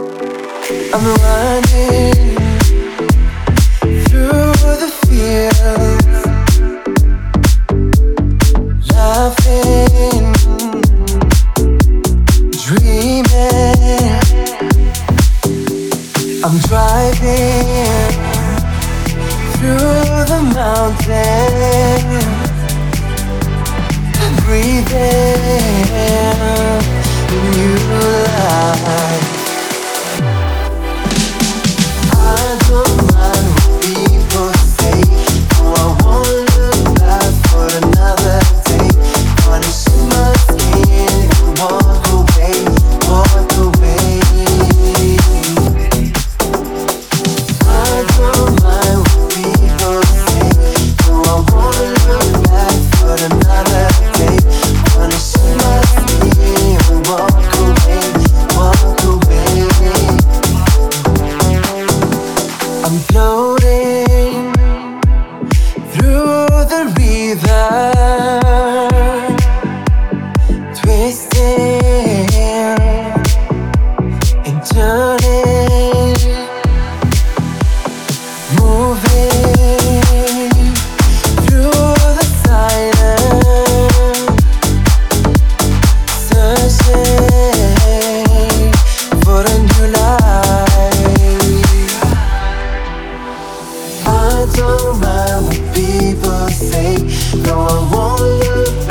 I'm running through the fields, laughing, dreaming. I'm driving through the mountains, breathing I don't mind what people say. No, I won't look.